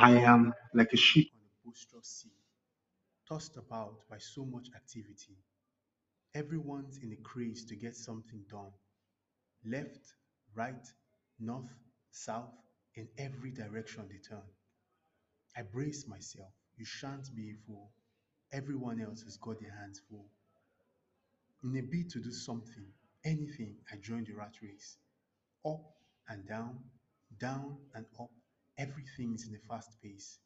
I am like a ship on a boisterous sea, tossed about by so much activity. Everyone's in a craze to get something done. Left, right, north, south, in every direction they turn. I brace myself. You shan't be a fool. Everyone else has got their hands full. In a bid to do something, anything, I join the rat race. Up and down, down and up, everything is in a fast pace.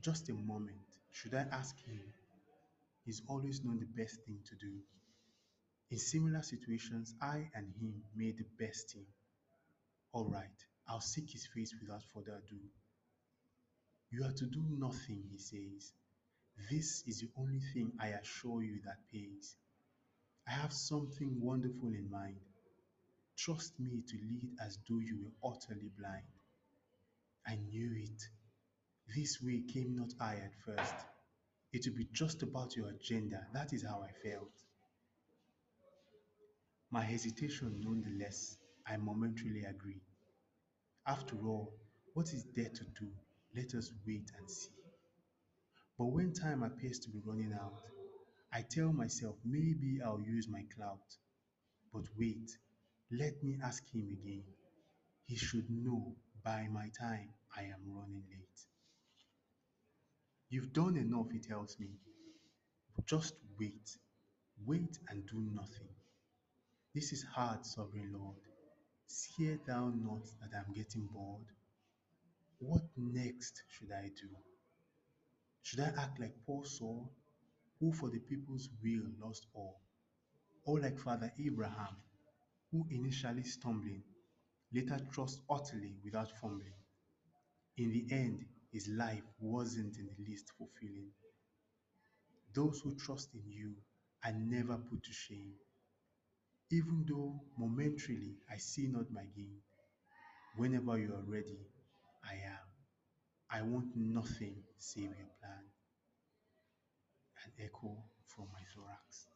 Just a moment. Should I ask him? He's always known the best thing to do. In similar situations, I and him made the best team. All right, I'll seek his face without further ado. You are to do nothing, he says. This is the only thing I assure you that pays. I have something wonderful in mind. Trust me to lead as though you were utterly blind. I knew it. This way came not I at first. It would be just about your agenda. That is how I felt. My hesitation nonetheless, I momentarily agree. After all, what is there to do? Let us wait and see. But when time appears to be running out, I tell myself maybe I'll use my clout. But wait, let me ask him again. He should know by my time I am running late. You've done enough, he tells me. Just wait. Wait and do nothing. This is hard, sovereign Lord. Seest thou not that I am getting bored? What next should I do? Should I act like poor Saul, who for the people's will lost all? Or like Father Abraham, who initially stumbling, later trust utterly without fumbling? In the end, his life wasn't in the least fulfilling. Those who trust in you are never put to shame. Even though momentarily I see not my gain, whenever you are ready, I am. I want nothing save your plan. An echo from my thorax.